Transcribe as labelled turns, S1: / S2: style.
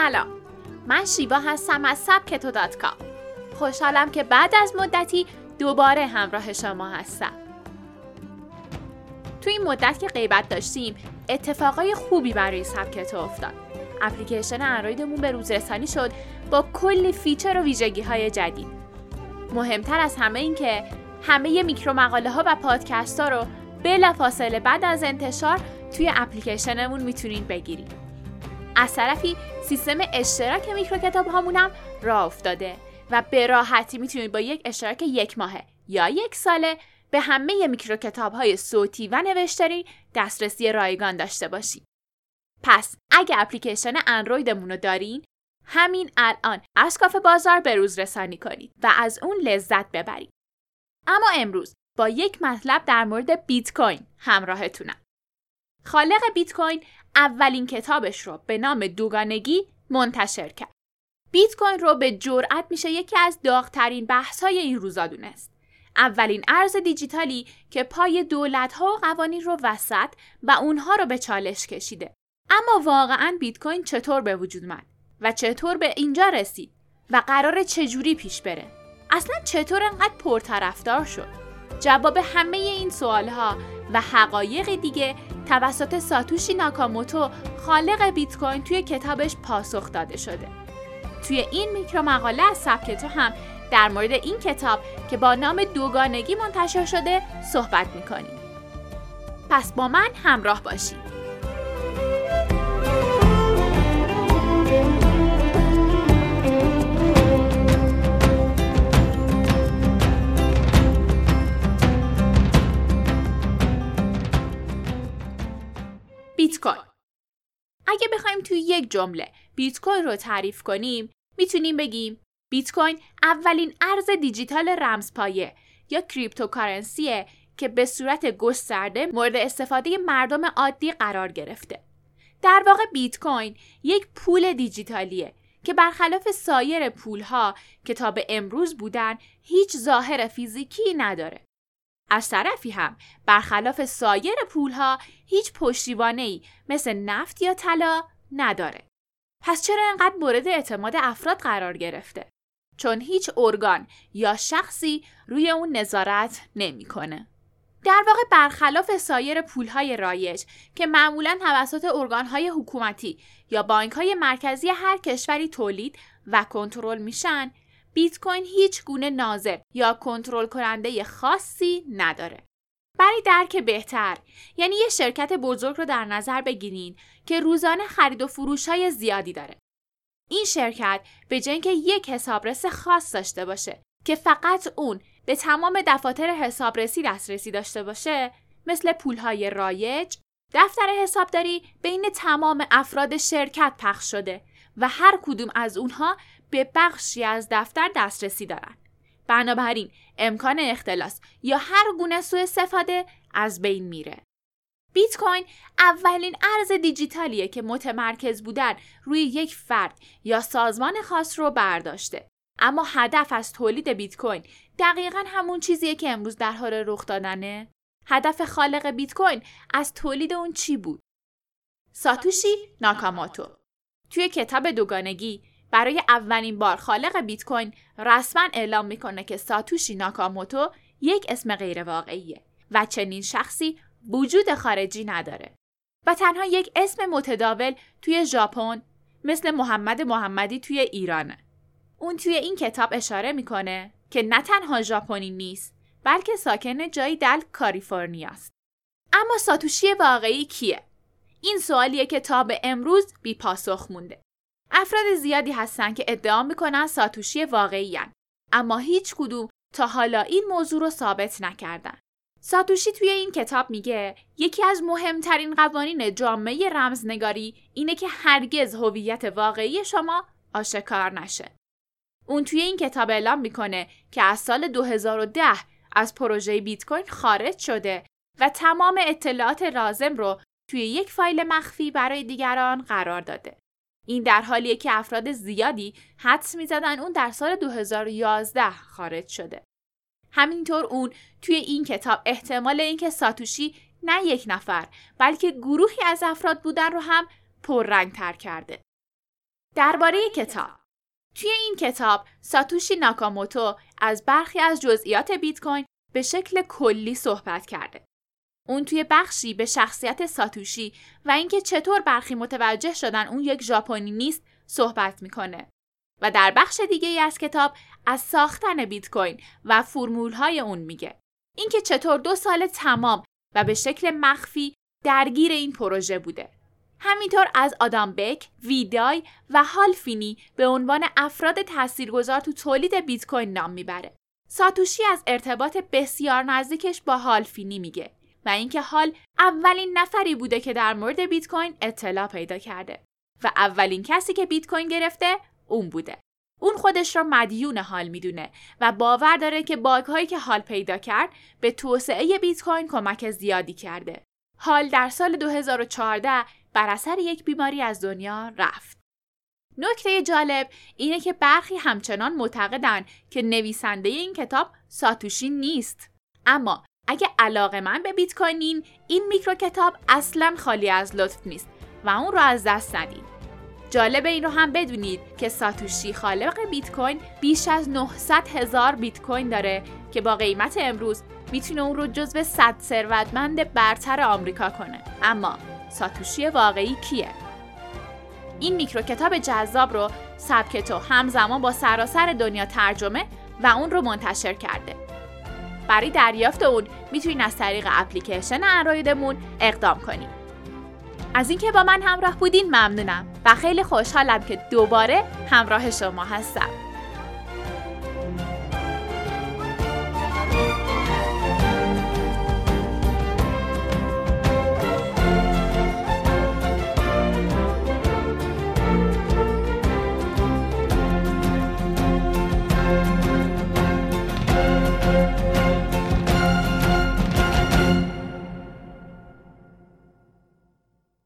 S1: سلام. من شیوا هستم از سبکتو dot com. خوشحالم که بعد از مدتی دوباره همراه شما هستم. تو این مدت که غیبت داشتیم اتفاقای خوبی برای سبکتو افتاد. اپلیکیشن اندرویدمون به روز رسانی شد با کلی feature و ویژگی های جدید. مهمتر از همه این که همه میکرو مقاله ها و پادکست ها رو بلافاصله بعد از انتشار توی اپلیکیشنمون می‌تونین بگیرید. از طرفی سیستم اشتراک میکرو کتاب هامونم راه افتاده و به راحتی می‌تونید با یک اشتراک یک ماهه یا یک ساله به همه میکرو کتاب های صوتی و نوشتاری دسترسی رایگان داشته باشید. پس اگه اپلیکیشن اندرویدمون رو دارین همین الان از کافه بازار به روز رسانی کنید و از اون لذت ببرید. اما امروز با یک مطلب در مورد بیت کوین همراهتونم. خالق بیت کوین اولین کتابش رو به نام دوگانگی منتشر کرد. بیت کوین رو به جرأت میشه یکی از داغترین بحث های این روزا دونست. اولین ارز دیجیتالی که پای دولت ها و قوانین رو وسط و اونها رو به چالش کشیده. اما واقعا بیت کوین چطور به وجود من و چطور به اینجا رسید و قرار چجوری پیش بره؟ اصلا چطور انقدر پرطرفدار شد؟ جواب همه این سوال ها و حقایق دیگه توسط ساتوشی ناکاموتو خالق بیت کوین توی کتابش پاسخ داده شده. توی این میکرو مقاله از سبک تو هم در مورد این کتاب که با نام دوگانگی منتشر شده صحبت می‌کنیم. پس با من همراه باشید. اگه بخوایم توی یک جمله بیت کوین رو تعریف کنیم می‌تونیم بگیم بیت کوین اولین ارز دیجیتال رمزپایه یا کریپتوکارنسیه که به صورت گسترده مورد استفاده مردم عادی قرار گرفته. در واقع بیت کوین یک پول دیجیتالیه که برخلاف سایر پولها که تا به امروز بودن هیچ ظاهر فیزیکی نداره. از طرفی هم برخلاف سایر پولها هیچ پشتیبانه ای مثل نفت یا طلا نداره. پس چرا انقدر مورد اعتماد افراد قرار گرفته؟ چون هیچ ارگان یا شخصی روی اون نظارت نمی‌کنه. در واقع برخلاف سایر پولهای رایج که معمولا توسط ارگانهای حکومتی یا بانکهای مرکزی هر کشوری تولید و کنترل میشن بیت کوین هیچ گونه ناظر یا کنترل کننده خاصی نداره. برای درک بهتر یعنی یه شرکت بزرگ رو در نظر بگیرین که روزانه خرید و فروش های زیادی داره. این شرکت به جای یک حسابرس خاص داشته باشه که فقط اون به تمام دفاتر حسابرسی دسترسی داشته باشه مثل پولهای رایج دفتر حسابداری بین تمام افراد شرکت پخش شده و هر کدوم از اونها به بخشی از دفتر دسترسی دارند. بنابراین امکان اختلاس یا هر گونه سوء استفاده از بین میره. بیت کوین اولین ارز دیجیتالیه که متمرکز بودن روی یک فرد یا سازمان خاص رو برداشته. اما هدف از تولید بیت کوین دقیقا همون چیزیه که امروز در حال رخ دادنه. هدف خالق بیت کوین از تولید اون چی بود؟ ساتوشی ناکاماتو توی کتاب دوگانگی برای اولین بار خالق بیت کوین رسما اعلام می‌کنه که ساتوشی ناکاموتو یک اسم غیر واقعیه و چنین شخصی وجود خارجی نداره و تنها یک اسم متداول توی ژاپن مثل محمد محمدی توی ایرانه. اون توی این کتاب اشاره می‌کنه که نه تنها ژاپنی نیست بلکه ساکن جایی در کالیفرنیا است. اما ساتوشی واقعی کیه؟ این سوالیه که تا به امروز بی پاسخ مونده. افراد زیادی هستند که ادعا می‌کنن ساتوشی واقعی هن. اما هیچ کدوم تا حالا این موضوع رو ثابت نکردن. ساتوشی توی این کتاب میگه یکی از مهمترین قوانین جامعه رمزنگاری اینه که هرگز هویت واقعی شما آشکار نشه. اون توی این کتاب اعلام می‌کنه که از سال 2010 از پروژه بیت کوین خارج شده و تمام اطلاعات لازم رو توی یک فایل مخفی برای دیگران قرار داده. این در حالیه که افراد زیادی حدس می‌زدن اون در سال 2011 خارج شده. همینطور اون توی این کتاب احتمال اینکه ساتوشی نه یک نفر بلکه گروهی از افراد بودن رو هم پررنگ تر کرده. درباره کتاب توی این کتاب ساتوشی ناکاموتو از برخی از جزئیات بیت کوین به شکل کلی صحبت کرده. اون توی بخشی به شخصیت ساتوشی و اینکه چطور برخی متوجه شدن اون یک ژاپنی نیست صحبت می‌کنه. و در بخش دیگه ای از کتاب از ساختن بیت کوین و فرمول های اون میگه. اینکه چطور دو سال تمام و به شکل مخفی درگیر این پروژه بوده. همینطور از آدام بک، ویدای و هالفینی به عنوان افراد تاثیرگذار تو تولید بیت کوین نام می‌بره. ساتوشی از ارتباط بسیار نزدیکش با هالفینی میگه و اینکه هال اولین نفری بوده که در مورد بیت کوین اطلاع پیدا کرده و اولین کسی که بیت کوین گرفته اون بوده. اون خودش را مدیون حال می‌دونه و باور داره که باگ هایی که حال پیدا کرد به توسعه بیت کوین کمک زیادی کرده. حال در سال 2014 بر اثر یک بیماری از دنیا رفت. نکته جالب اینه که برخی همچنان معتقدن که نویسنده این کتاب ساتوشی نیست. اما اگه علاقه من به بیت کوینین این میکرو کتاب اصلا خالی از لطف نیست و اون رو از دست ندید. جالب این رو هم بدونید که ساتوشی خالق بیت کوین بیش از 900 هزار بیت کوین داره که با قیمت امروز می‌تونه اون رو جزو 100 ثروتمند برتر آمریکا کنه. اما ساتوشی واقعی کیه؟ این میکرو کتاب جذاب رو سبکتو همزمان با سراسر دنیا ترجمه و اون رو منتشر کرده. برای دریافت اون می‌تونید از طریق اپلیکیشن اندرویدمون اقدام کنید از اینکه با من همراه بودین ممنونم و خیلی خوشحالم که دوباره همراه شما هستم.